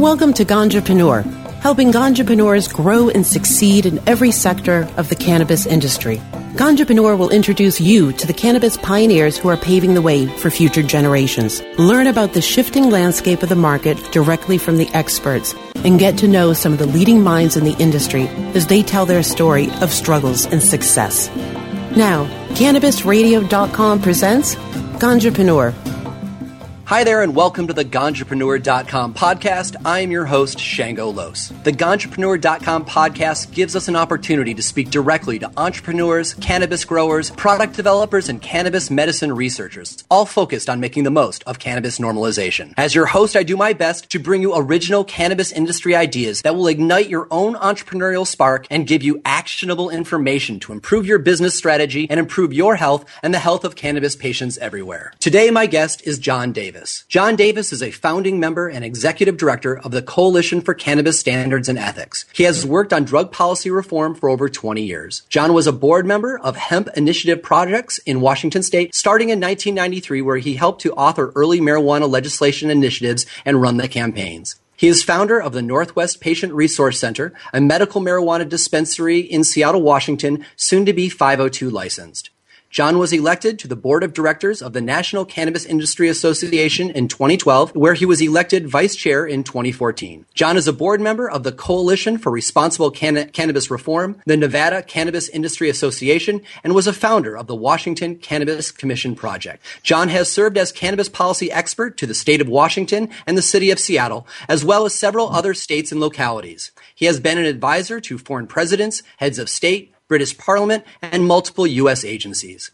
Welcome to Ganjapreneur, helping Ganjapreneurs grow and succeed in every sector of the cannabis industry. Ganjapreneur will introduce you to the cannabis pioneers who are paving the way for future generations. Learn about the shifting landscape of the market directly from the experts and get to know some of the leading minds in the industry as they tell their story of struggles and success. Now, CannabisRadio.com presents Ganjapreneur Hi there, and welcome to the Ganjapreneur.com podcast. I am your host, Shango Los. The Ganjapreneur.com podcast gives us an opportunity to speak directly to entrepreneurs, cannabis growers, product developers, and cannabis medicine researchers, all focused on making the most of cannabis normalization. As your host, I do my best to bring you original cannabis industry ideas that will ignite your own entrepreneurial spark and give you actionable information to improve your business strategy and improve your health and the health of cannabis patients everywhere. Today, my guest is John Davis. Davis. John Davis is a founding member and executive director of the Coalition for Cannabis Standards and Ethics. He has worked on drug policy reform for over 20 years. John was a board member of Hemp Initiative Projects in Washington State starting in 1993, where he helped to author early marijuana legislation initiatives and run the campaigns. He is founder of the Northwest Patient Resource Center, a medical marijuana dispensary in Seattle, Washington, soon to be 502 licensed. John was elected to the board of directors of the National Cannabis Industry Association in 2012, where he was elected vice chair in 2014. John is a board member of the Coalition for Responsible Can- Cannabis Reform, the Nevada Cannabis Industry Association, and was a founder of the Washington Cannabis Commission Project. John has served as cannabis policy expert to the state of Washington and the city of Seattle, as well as several other states and localities. He has been an advisor to foreign presidents, heads of state, British Parliament, and multiple U.S. agencies.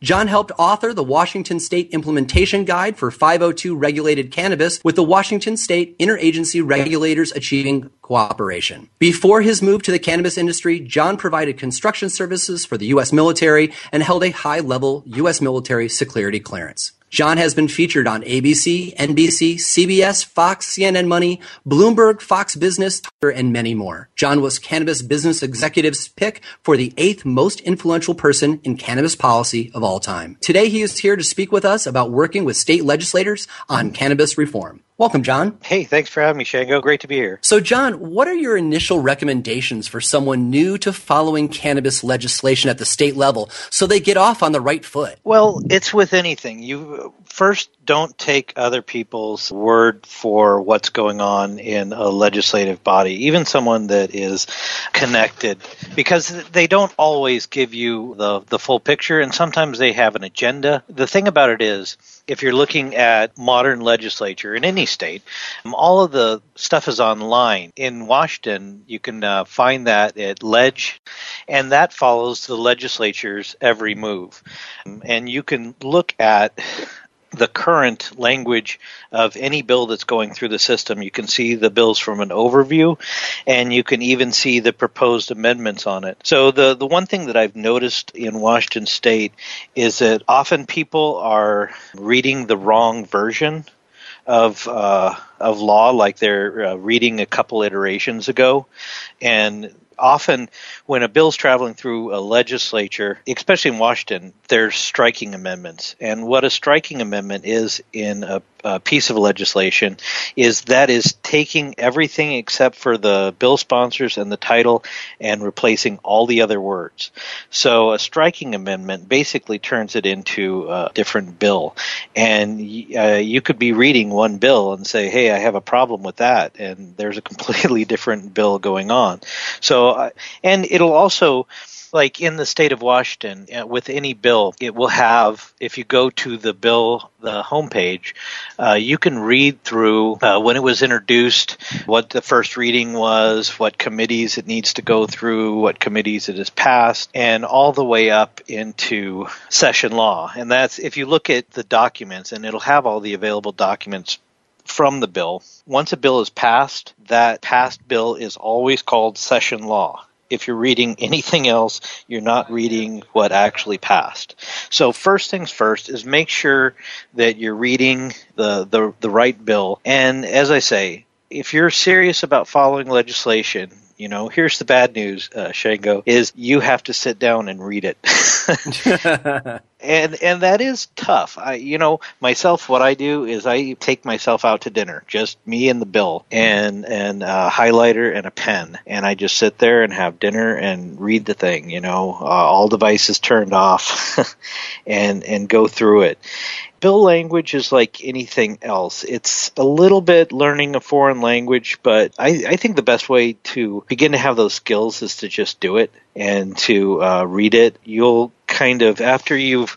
John helped author the Washington State Implementation Guide for 502 regulated cannabis with the Washington State Interagency Regulators Achieving Cooperation. Before his move to the cannabis industry, John provided construction services for the U.S. military and held a high level U.S. military security clearance. John has been featured on ABC, NBC, CBS, Fox, CNN Money, Bloomberg, Fox Business, Twitter, and many more. John was Cannabis Business Executive's pick for the eighth most influential person in cannabis policy of all time. Today he is here to speak with us about working with state legislators on cannabis reform. Welcome, John. Hey, thanks for having me, Shango. Great to be here. So, John, what are your initial recommendations for someone new to following cannabis legislation at the state level so they get off on the right foot? Well, it's with anything. You first don't take other people's word for what's going on in a legislative body, even someone that is connected, because they don't always give you the, the full picture, and sometimes they have an agenda. The thing about it is, if you're looking at modern legislature in any state, um, all of the stuff is online. In Washington, you can uh, find that at Ledge, and that follows the legislature's every move. Um, and you can look at the current language of any bill that's going through the system. You can see the bills from an overview, and you can even see the proposed amendments on it. So the the one thing that I've noticed in Washington State is that often people are reading the wrong version of uh, of law, like they're uh, reading a couple iterations ago, and often when a bill's traveling through a legislature, especially in Washington, there's striking amendments. And what a striking amendment is in a, a, piece of legislation is that is taking everything except for the bill sponsors and the title and replacing all the other words. So a striking amendment basically turns it into a different bill. And uh, you could be reading one bill and say, hey, I have a problem with that. And there's a completely different bill going on. So and it'll also like in the state of Washington, uh, with any bill, it will have, if you go to the bill, the homepage, uh, you can read through uh, when it was introduced, what the first reading was, what committees it needs to go through, what committees it has passed, and all the way up into session law. And that's, if you look at the documents, and it'll have all the available documents from the bill. Once a bill is passed, that passed bill is always called session law. If you're reading anything else, you're not reading what actually passed. So first things first is make sure that you're reading the, the, the right bill. And as I say, if you're serious about following legislation, you know, here's the bad news, uh, Shango, is you have to sit down and read it. and and that is tough. I you know myself, what I do is I take myself out to dinner, just me and the bill, and and a highlighter and a pen, and I just sit there and have dinner and read the thing. You know, uh, all devices turned off, and and go through it. Bill language is like anything else. It's a little bit learning a foreign language, but I, I think the best way to begin to have those skills is to just do it and to uh, read it. You'll kind of, after you've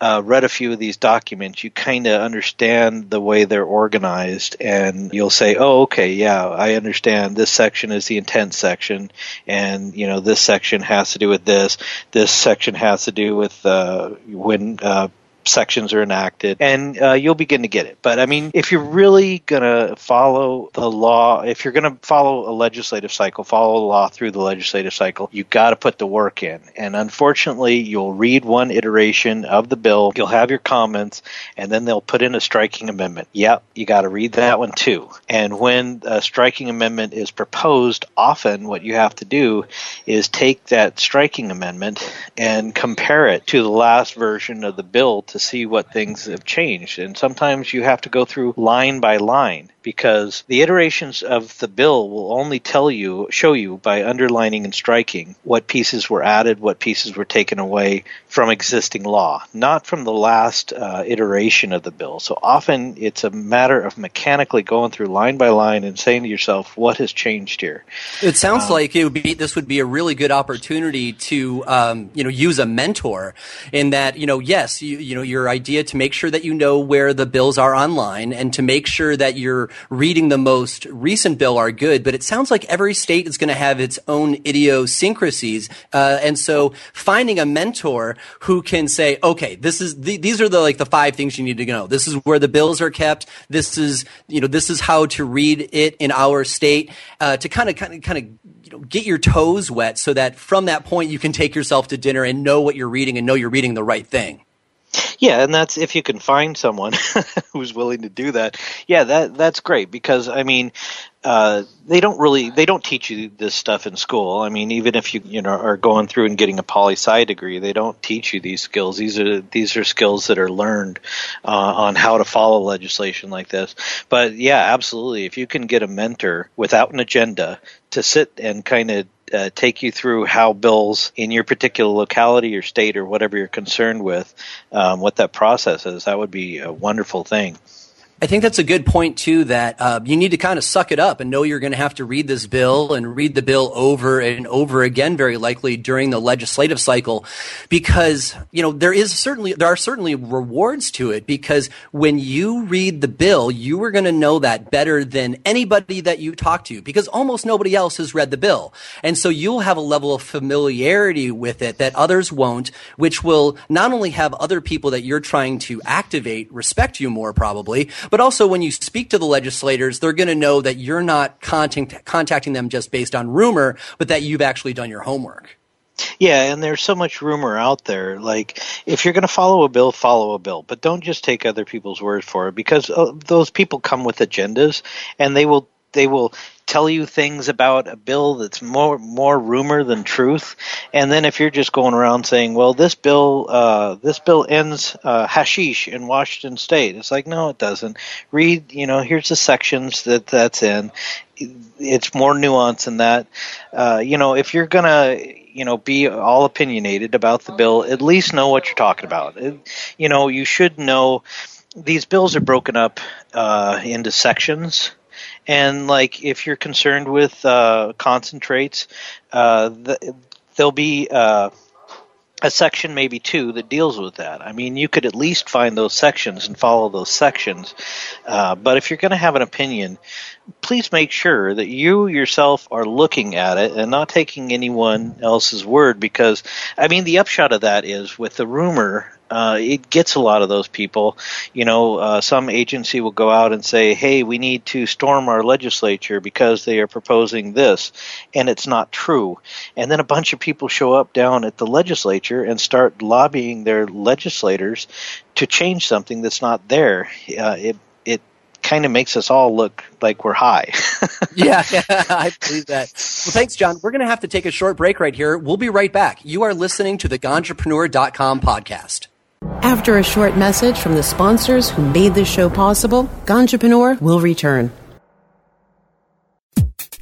uh, read a few of these documents, you kind of understand the way they're organized, and you'll say, "Oh, okay, yeah, I understand. This section is the intent section, and you know this section has to do with this. This section has to do with uh, when uh, sections are enacted, and uh, you'll begin to get it. But I mean, if you're really going to follow the law, if you're going to follow a legislative cycle, follow the law through the legislative cycle, you got to put the work in. And unfortunately, you'll read one iteration of the bill, you'll have your comments, and then they'll put in a striking amendment. Yep, you got to read that one too. And when a striking amendment is proposed, often what you have to do is take that striking amendment and compare it to the last version of the bill to see what things have changed. And sometimes you have to go through line by line because the iterations of the bill will only tell you, show you by underlining and striking what pieces were added, what pieces were taken away from existing law, not from the last uh, iteration of the bill. So often it's a matter of mechanically going through line by line and saying to yourself, what has changed here? It sounds um, like it would be, this would be a really good opportunity to, um, you know, use a mentor in that, you know, yes, you, you know, your idea to make sure that you know where the bills are online and to make sure that you're reading the most recent bill are good, but it sounds like every state is going to have its own idiosyncrasies. Uh, and so finding a mentor who can say, okay, this is, the, these are the, like the five things you need to know. This is where the bills are kept. This is, you know, this is how to read it in our state, uh, to kind of, kind of, kind of, you know, get your toes wet so that from that point you can take yourself to dinner and know what you're reading and know you're reading the right thing. Yeah, and that's if you can find someone who's willing to do that. Yeah, that that's great because I mean, uh, they don't really they don't teach you this stuff in school. I mean, even if you you know are going through and getting a poli sci degree, they don't teach you these skills. These are these are skills that are learned uh, on how to follow legislation like this. But yeah, absolutely. If you can get a mentor without an agenda to sit and kind of uh, take you through how bills in your particular locality or state or whatever you're concerned with, um, what that process is. That would be a wonderful thing. I think that's a good point too. That uh, you need to kind of suck it up and know you're going to have to read this bill and read the bill over and over again, very likely during the legislative cycle, because you know there is certainly there are certainly rewards to it. Because when you read the bill, you are going to know that better than anybody that you talk to, because almost nobody else has read the bill, and so you'll have a level of familiarity with it that others won't, which will not only have other people that you're trying to activate respect you more, probably but also, when you speak to the legislators, they're going to know that you're not contact, contacting them just based on rumor, but that you've actually done your homework. Yeah, and there's so much rumor out there. Like, if you're going to follow a bill, follow a bill, but don't just take other people's word for it because uh, those people come with agendas, and they will they will tell you things about a bill that's more more rumor than truth. And then if you're just going around saying, "Well, this bill uh, this bill ends uh, hashish in Washington State," it's like, no, it doesn't. Read, you know, here's the sections that that's in. It's more nuanced than that. Uh, you know, if you're gonna you know be all opinionated about the bill at least know what you're talking about it, you know you should know these bills are broken up uh, into sections and like if you're concerned with uh, concentrates, uh, the, there'll be uh, a section, maybe two, that deals with that. I mean, you could at least find those sections and follow those sections. Uh, but if you're going to have an opinion, please make sure that you yourself are looking at it and not taking anyone else's word because, I mean, the upshot of that is with the rumor uh, it gets a lot of those people. You know, uh, some agency will go out and say, "Hey, we need to storm our legislature because they are proposing this," and it's not true. And then a bunch of people show up down at the legislature and start lobbying their legislators to change something that's not there. Uh, it it kind of makes us all look like we're high. yeah, yeah, I believe that. Well, thanks, John. We're going to have to take a short break right here. We'll be right back. You are listening to the Ganjapreneur.com podcast. After a short message from the sponsors who made this show possible, Ganjapreneur will return.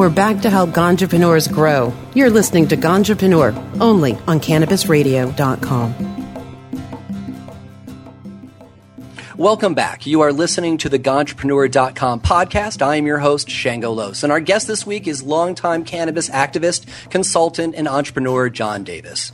We're back to help Ganjapreneurs grow. You're listening to Ganjapreneur only on CannabisRadio.com. Welcome back. You are listening to the Ganjapreneur.com podcast. I am your host, Shango Los. And our guest this week is longtime cannabis activist, consultant, and entrepreneur John Davis.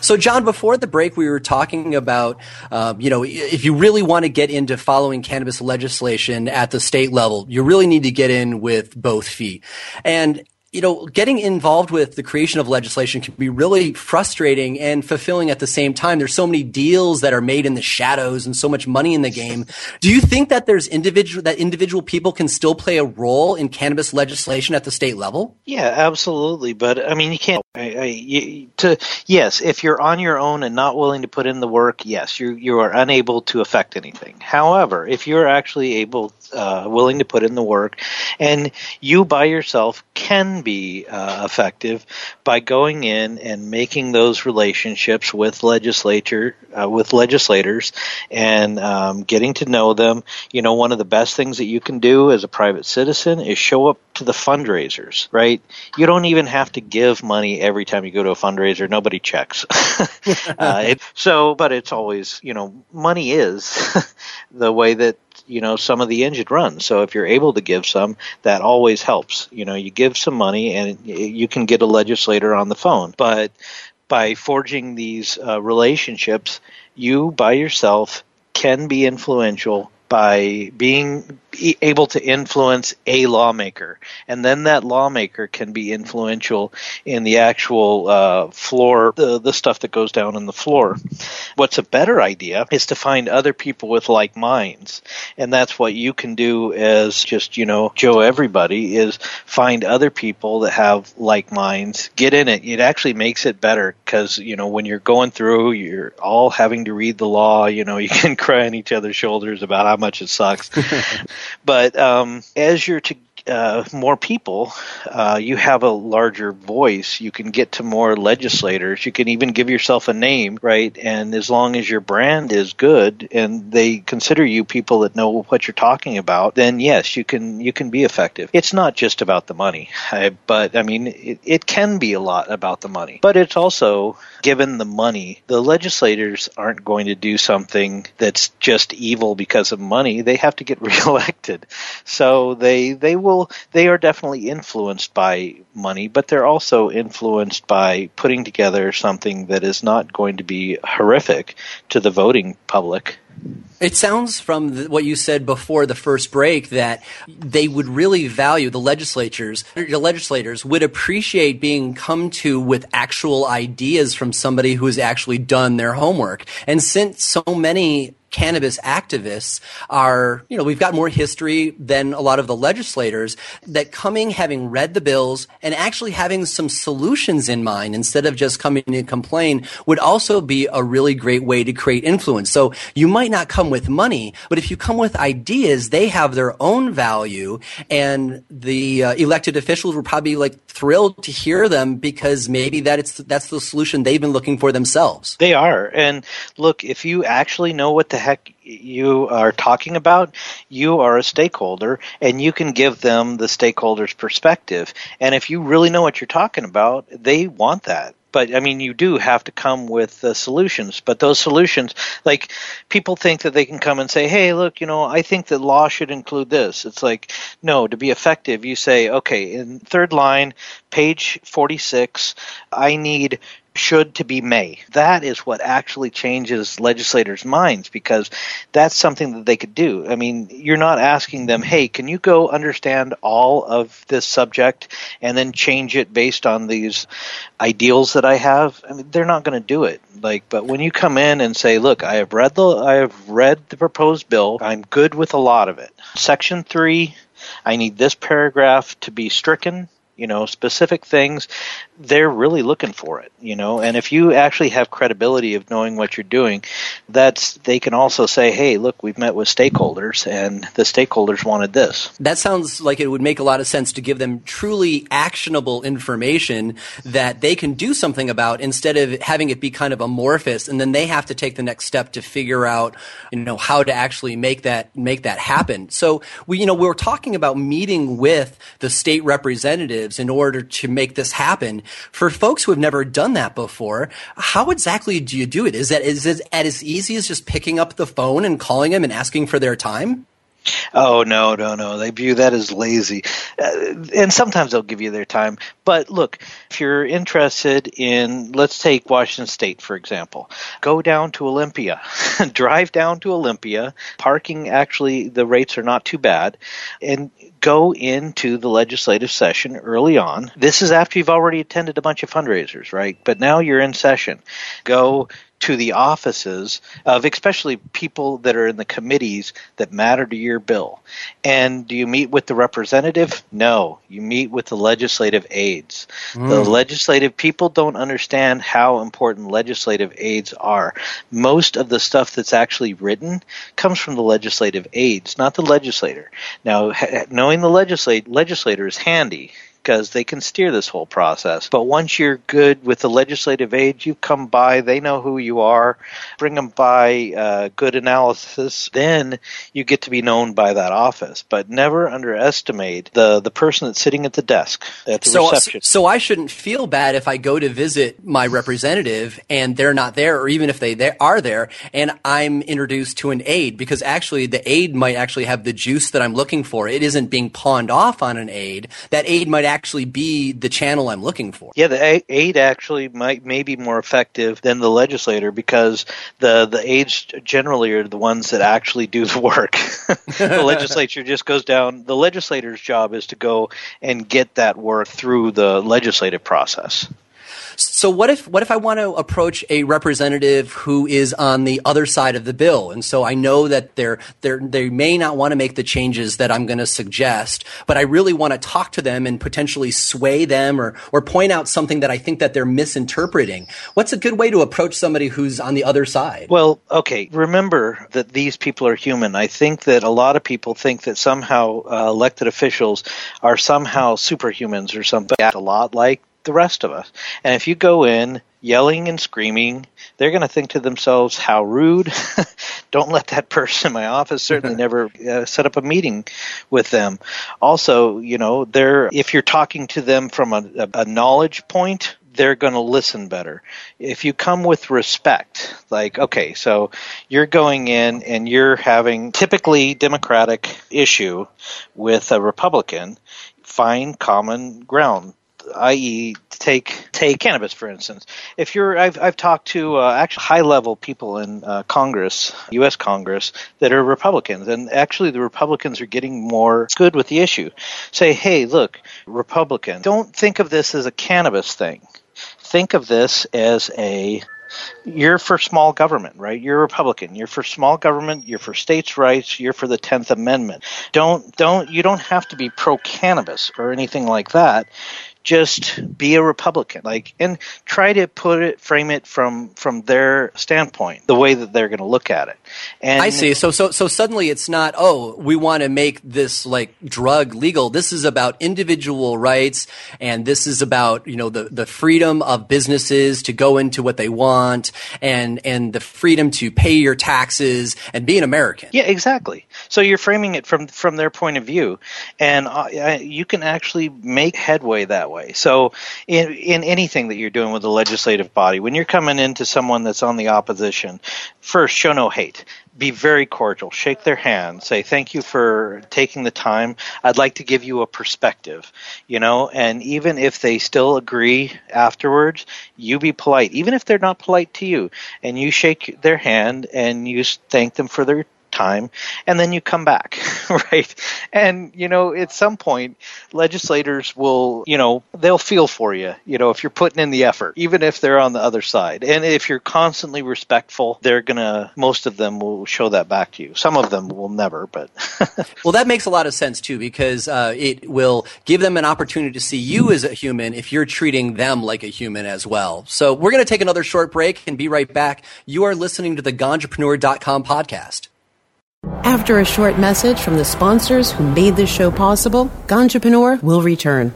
So, John, before the break, we were talking about, uh, you know, if you really want to get into following cannabis legislation at the state level, you really need to get in with both feet. And you know, getting involved with the creation of legislation can be really frustrating and fulfilling at the same time. There's so many deals that are made in the shadows and so much money in the game. Do you think that there's individual that individual people can still play a role in cannabis legislation at the state level? Yeah, absolutely. But I mean, you can't. I, I, you, to yes, if you're on your own and not willing to put in the work, yes, you you are unable to affect anything. However, if you're actually able, uh, willing to put in the work, and you by yourself can be uh, effective by going in and making those relationships with legislature uh, with legislators and um, getting to know them. You know, one of the best things that you can do as a private citizen is show up to the fundraisers. Right? You don't even have to give money every time you go to a fundraiser. Nobody checks. uh, it, so, but it's always you know, money is the way that you know some of the engine runs. So if you're able to give some, that always helps. You know, you give some money and you can get a legislator on the phone. But by forging these uh, relationships, you by yourself can be influential by being able to influence a lawmaker, and then that lawmaker can be influential in the actual uh, floor, the the stuff that goes down on the floor. What's a better idea is to find other people with like minds, and that's what you can do as just you know Joe everybody is find other people that have like minds, get in it. It actually makes it better because you know when you're going through, you're all having to read the law. You know you can cry on each other's shoulders about how much it sucks. but um, as you're to uh, more people, uh, you have a larger voice. You can get to more legislators. You can even give yourself a name, right? And as long as your brand is good and they consider you people that know what you're talking about, then yes, you can you can be effective. It's not just about the money, I, but I mean, it, it can be a lot about the money. But it's also given the money, the legislators aren't going to do something that's just evil because of money. They have to get reelected, so they they will people they are definitely influenced by money, but they're also influenced by putting together something that is not going to be horrific to the voting public. It sounds from the, what you said before the first break that they would really value the legislatures. The legislators would appreciate being come to with actual ideas from somebody who has actually done their homework. And since so many cannabis activists are, you know, we've got more history than a lot of the legislators that coming, having read the bills and actually having some solutions in mind instead of just coming to complain would also be a really great way to create influence. So you might not come with money, but if you come with ideas, they have their own value and the uh, elected officials were probably like thrilled to hear them because maybe that it's, that's the solution they've been looking for themselves. They are. And look, if you actually know what the the heck you are talking about, you are a stakeholder and you can give them the stakeholder's perspective. And if you really know what you're talking about, they want that but I mean, you do have to come with uh, solutions. But those solutions, like people think that they can come and say, "Hey, look, you know, I think that law should include this." It's like, no, to be effective, you say, "Okay, in third line, page forty-six, I need should to be may. That is what actually changes legislators' minds because that's something that they could do. I mean, you're not asking them, hey, can you go understand all of this subject and then change it based on these ideals that I have? I mean, they're not going to do it. Like, but when you come in and say, look, I have read the I have read the proposed bill. I'm good with a lot of it. Section three, I need this paragraph to be stricken you know specific things they're really looking for it you know? And if you actually have credibility of knowing what you're doing that's they can also say hey look we've met with stakeholders and the stakeholders wanted this. That sounds like it would make a lot of sense to give them truly actionable information that they can do something about instead of having it be kind of amorphous and then they have to take the next step to figure out you know how to actually make that make that happen. So we you know we were talking about meeting with the state representatives in order to make this happen. For folks who have never done that before, how exactly do you do it? Is that is it as easy as just picking up the phone and calling them and asking for their time? Oh no, no, no! They view that as lazy, uh, and sometimes they'll give you their time. But look, if you're interested in, let's take Washington State for example. Go down to Olympia, drive down to Olympia. Parking actually, the rates are not too bad, and go into the legislative session early on. This is after you've already attended a bunch of fundraisers, right? But now you're in session. Go to the offices of especially people that are in the committees that matter to your bill. And do you meet with the representative? No, you meet with the legislative aides. Mm. The legislative people don't understand how important legislative aides are. Most of the stuff that's actually written comes from the legislative aides, not the legislator. Now, knowing the legislate, legislator is handy because they can steer this whole process. But once you're good with the legislative aid, you come by, they know who you are, bring them by uh, good analysis, then you get to be known by that office. But never underestimate the, the person that's sitting at the desk at the so, reception. So I shouldn't feel bad if I go to visit my representative and they're not there, or even if they, they are there, and I'm introduced to an aide because actually the aide might actually have the juice that I'm looking for. It isn't being pawned off on an aide. That aide might actually be the channel I'm looking for. Yeah, the aide actually might may be more effective than the legislator because the the aides generally are the ones that actually do the work. the legislature just goes down. The legislator's job is to go and get that work through the legislative process. So what if what if I want to approach a representative who is on the other side of the bill, and so I know that they're they they may not want to make the changes that I'm going to suggest, but I really want to talk to them and potentially sway them or or point out something that I think that they're misinterpreting. What's a good way to approach somebody who's on the other side? Well, okay, remember that these people are human. I think that a lot of people think that somehow uh, elected officials are somehow superhumans or something. A lot like the rest of us. And if you go in yelling and screaming, they're going to think to themselves, how rude. Don't let that person in my office. Certainly never uh, set up a meeting with them. Also, you know, they're, if you're talking to them from a, a knowledge point, they're going to listen better. If you come with respect, like, okay, so you're going in and you're having typically Democratic issue with a Republican, find common ground i.e., take take cannabis for instance. If you're, I've I've talked to uh, actually high level people in uh, Congress, U.S. Congress, that are Republicans, and actually the Republicans are getting more good with the issue. Say, hey, look, Republican, don't think of this as a cannabis thing. Think of this as a you're for small government, right? You're a Republican. You're for small government. You're for states' rights. You're for the Tenth Amendment. Don't don't you don't have to be pro cannabis or anything like that just be a Republican, like, and try to put it, frame it from from their standpoint, the way that they're going to look at it. And I see. So so so suddenly it's not, oh, we want to make this like drug legal. This is about individual rights, and this is about you know the the freedom of businesses to go into what they want, and and the freedom to pay your taxes and be an American. Yeah, exactly. So you're framing it from from their point of view, and uh, you can actually make headway that way way. So in in anything that you're doing with the legislative body, when you're coming into someone that's on the opposition, first show no hate. Be very cordial. Shake their hand. Say thank you for taking the time. I'd like to give you a perspective, you know. And even if they still agree afterwards, you be polite. Even if they're not polite to you, and you shake their hand and you thank them for their time and then you come back right? And you know at some point legislators will you know they'll feel for you you know if you're putting in the effort even if they're on the other side. And if you're constantly respectful they're gonna most of them will show that back to you. Some of them will never but well that makes a lot of sense too because uh, it will give them an opportunity to see you as a human if you're treating them like a human as well. So we're going to take another short break and be right back. You are listening to the ganjapreneur.com podcast after a short message from the sponsors who made this show possible, Ganjapreneur will return.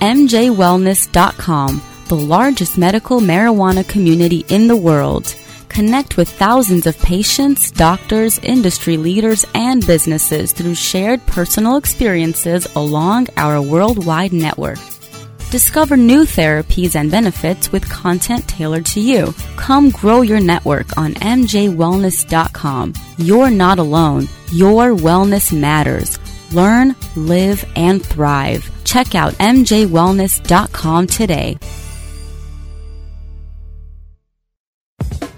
MJWellness.com, the largest medical marijuana community in the world. Connect with thousands of patients, doctors, industry leaders, and businesses through shared personal experiences along our worldwide network. Discover new therapies and benefits with content tailored to you. Come grow your network on MJWellness.com. You're not alone. Your wellness matters. Learn, live, and thrive. Check out MJWellness.com today.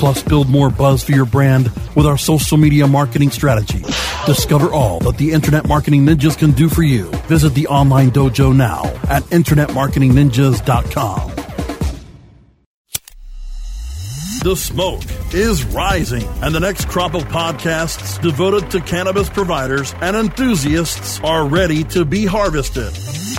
plus build more buzz for your brand with our social media marketing strategy. Discover all that the Internet Marketing Ninjas can do for you. Visit the online dojo now at InternetMarketingNinjas.com. The smoke is rising, and the next crop of podcasts devoted to cannabis providers and enthusiasts are ready to be harvested.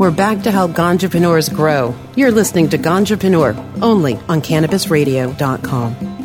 We're back to help Ganjapreneurs grow. You're listening to Ganjapreneur only on CannabisRadio.com.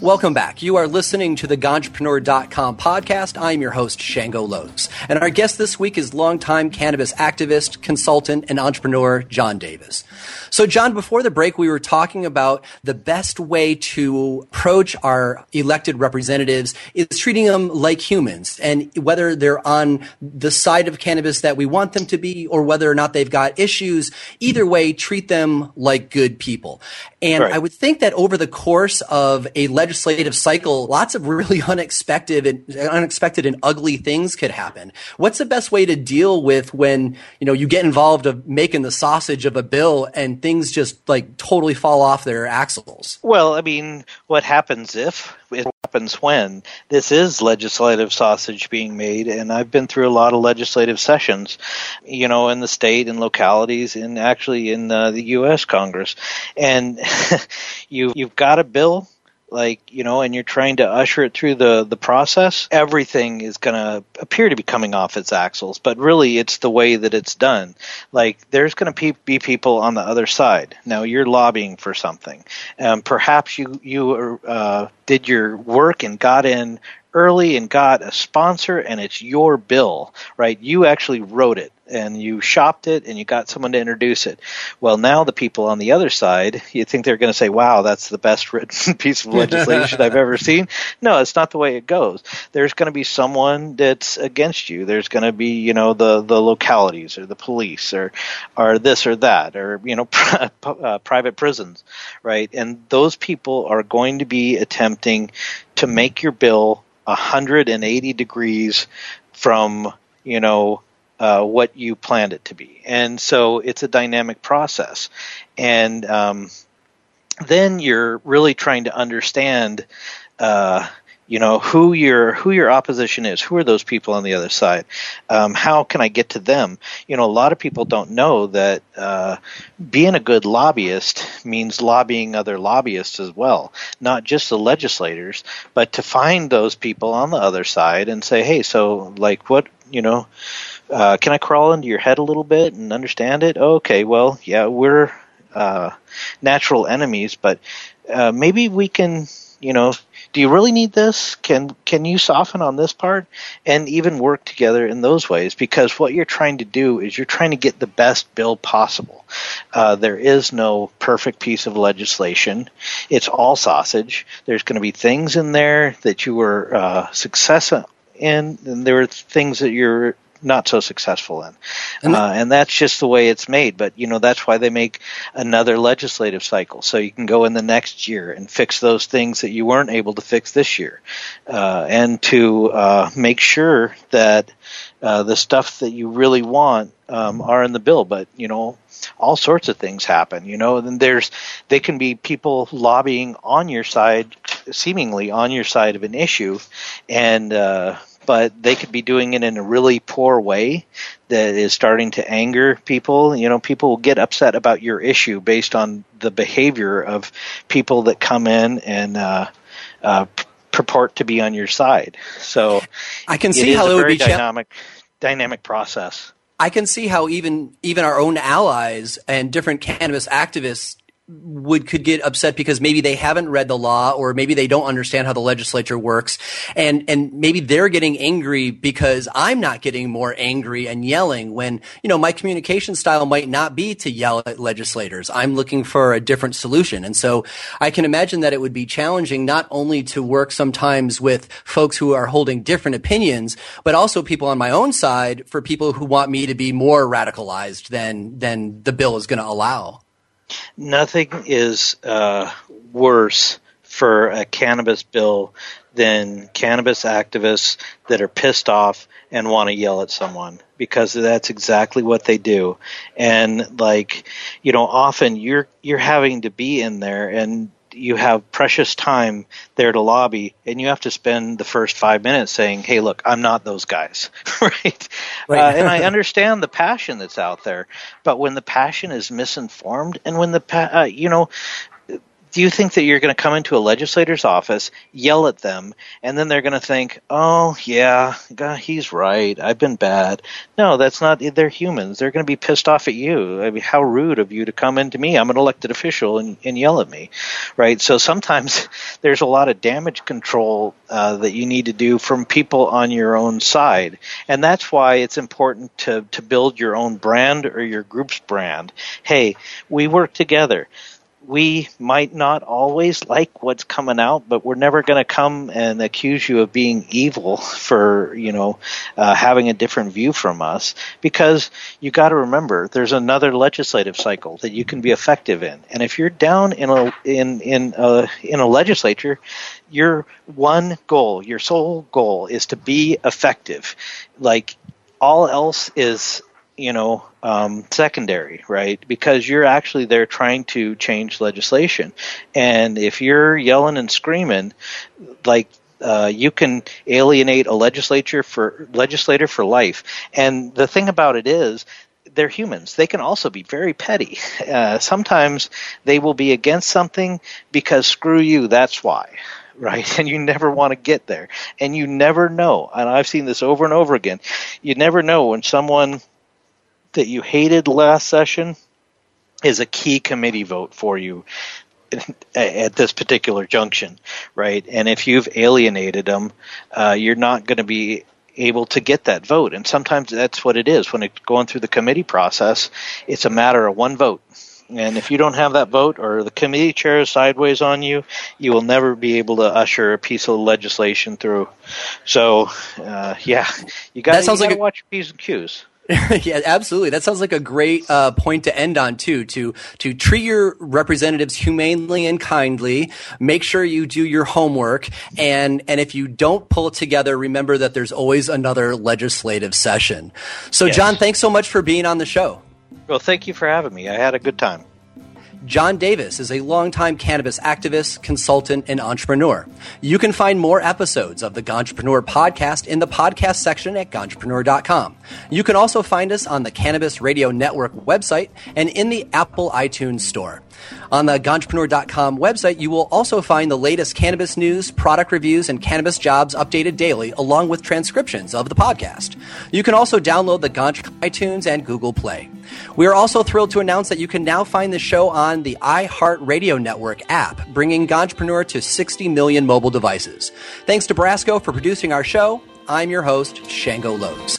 Welcome back. You are listening to the Ganjapreneur.com podcast. I'm your host, Shango Los. And our guest this week is longtime cannabis activist, consultant, and entrepreneur, John Davis. So, John, before the break, we were talking about the best way to approach our elected representatives is treating them like humans. And whether they're on the side of cannabis that we want them to be or whether or not they've got issues, either way, treat them like good people. And right. I would think that over the course of a legislative legislative cycle, lots of really unexpected and unexpected and ugly things could happen. What's the best way to deal with when, you know, you get involved of making the sausage of a bill and things just like totally fall off their axles? Well, I mean, what happens if it happens when this is legislative sausage being made and I've been through a lot of legislative sessions, you know, in the state and localities and actually in uh, the US Congress. And you you've got a bill like you know and you're trying to usher it through the the process everything is going to appear to be coming off its axles but really it's the way that it's done. Like there's going to be people on the other side. Now you're lobbying for something. Um, perhaps you you uh, did your work and got in early and got a sponsor and it's your bill, right? You actually wrote it and you shopped it and you got someone to introduce it. Well, now the people on the other side, you think they're going to say, wow, that's the best written piece of legislation I've ever seen. No, it's not the way it goes. There's going to be someone that's against you. There's going to be, you know, the, the localities or the police or, or this or that or, you know, uh, private prisons, right? And those people are going to be attempting to make your bill 180 degrees from you know uh, what you planned it to be, and so it's a dynamic process, and um, then you're really trying to understand. Uh, you know who your who your opposition is. Who are those people on the other side? Um, how can i get to them? You know a lot of people don't know that uh, being a good lobbyist means lobbying other lobbyists as well not just the legislators but to find those people on the other side and say hey so like what you know uh, can i crawl into your head a little bit and understand it okay well yeah we're uh, natural enemies but uh, maybe we can you know do you really need this? Can can you soften on this part and even work together in those ways? Because what you're trying to do is you're trying to get the best bill possible. Uh, there is no perfect piece of legislation. It's all sausage. There's going to be things in there that you were uh, successful in, and there are things that you're not so successful in. And, uh, and that's just the way it's made. But, you know, that's why they make another legislative cycle. So you can go in the next year and fix those things that you weren't able to fix this year. Uh, and to uh, make sure that uh, the stuff that you really want um, are in the bill. But, you know, all sorts of things happen, you know, and there's, they can be people lobbying on your side, seemingly on your side of an issue. And, uh, but they could be doing it in a really poor way that is starting to anger people. You know, people will get upset about your issue based on the behavior of people that come in and uh, uh, purport to be on your side. So I can see how it would be dynamic, dynamic process. I can see how even even our own allies and different cannabis activists would could get upset because maybe they haven't read the law or maybe they don't understand how the legislature works. And and maybe they're getting angry because I'm not getting more angry and yelling when you know my communication style might not be to yell at legislators. I'm looking for a different solution. And so I can imagine that it would be challenging not only to work sometimes with folks who are holding different opinions but also people on my own side for people who want me to be more radicalized than than the bill is going to allow Nothing is uh, worse for a cannabis bill than cannabis activists that are pissed off and want to yell at someone because that's exactly what they do. And like you know often you're you're having to be in there and you have precious time there to lobby, and you have to spend the first five minutes saying, "Hey, look, I'm not those guys," right? right. Uh, and I understand the passion that's out there, but when the passion is misinformed, and when the pa- uh, you know, do you think that you're going to come into a legislator's office, yell at them, and then they're going to think, "Oh, yeah, God, he's right. I've been bad." No, that's not. They're humans. They're going to be pissed off at you. I mean, how rude of you to come into me. I'm an elected official and, and yell at me, right? So sometimes there's a lot of damage control uh, that you need to do from people on your own side, and that's why it's important to to build your own brand or your group's brand. Hey, we work together we might not always like what's coming out, but we're never going to come and accuse you of being evil for, you know, uh, having a different view from us because you got to remember there's another legislative cycle that you can be effective in. And if you're down in a, in, in a, in a legislature, your one goal, your sole goal is to be effective. Like all else is you know um, secondary, right? Because you're actually there trying to change legislation, and if you're yelling and screaming, like uh, you can alienate a legislature for legislator for life. And the thing about it is, they're humans. They can also be very petty. Uh, sometimes they will be against something because screw you. That's why right? And you never want to get there. And you never know. And I've seen this over and over again. You never know when someone that you hated last session is a key committee vote for you at this particular junction, right? And if you've alienated them, uh, you're not going to be able to get that vote. And sometimes that's what it is. When it's going through the committee process, it's a matter of one vote. And if you don't have that vote or the committee chair is sideways on you, you will never be able to usher a piece of legislation through. So, uh, yeah, you got to like watch your P's and Q's. yeah, absolutely. That sounds like a great uh, point to end on too. To to treat your representatives humanely and kindly. Make sure you do your homework, and and if you don't pull it together, remember that there's always another legislative session. So, yes. John, thanks so much for being on the show. Well, thank you for having me. I had a good time. John Davis is a longtime cannabis activist, consultant, and entrepreneur. You can find more episodes of the Ganjapreneur podcast in the podcast section at ganjapreneur.com. You can also find us on the Cannabis Radio Network website and in the Apple iTunes Store. On the Ganjapreneur.com website, you will also find the latest cannabis news, product reviews, and cannabis jobs updated daily, along with transcriptions of the podcast. You can also download the Ganj iTunes and Google Play. We are also thrilled to announce that you can now find the show on the iHeartRadio Network app, bringing Ganjapreneur to 60 million mobile devices. Thanks to Brasco for producing our show. I'm your host, Shango Los.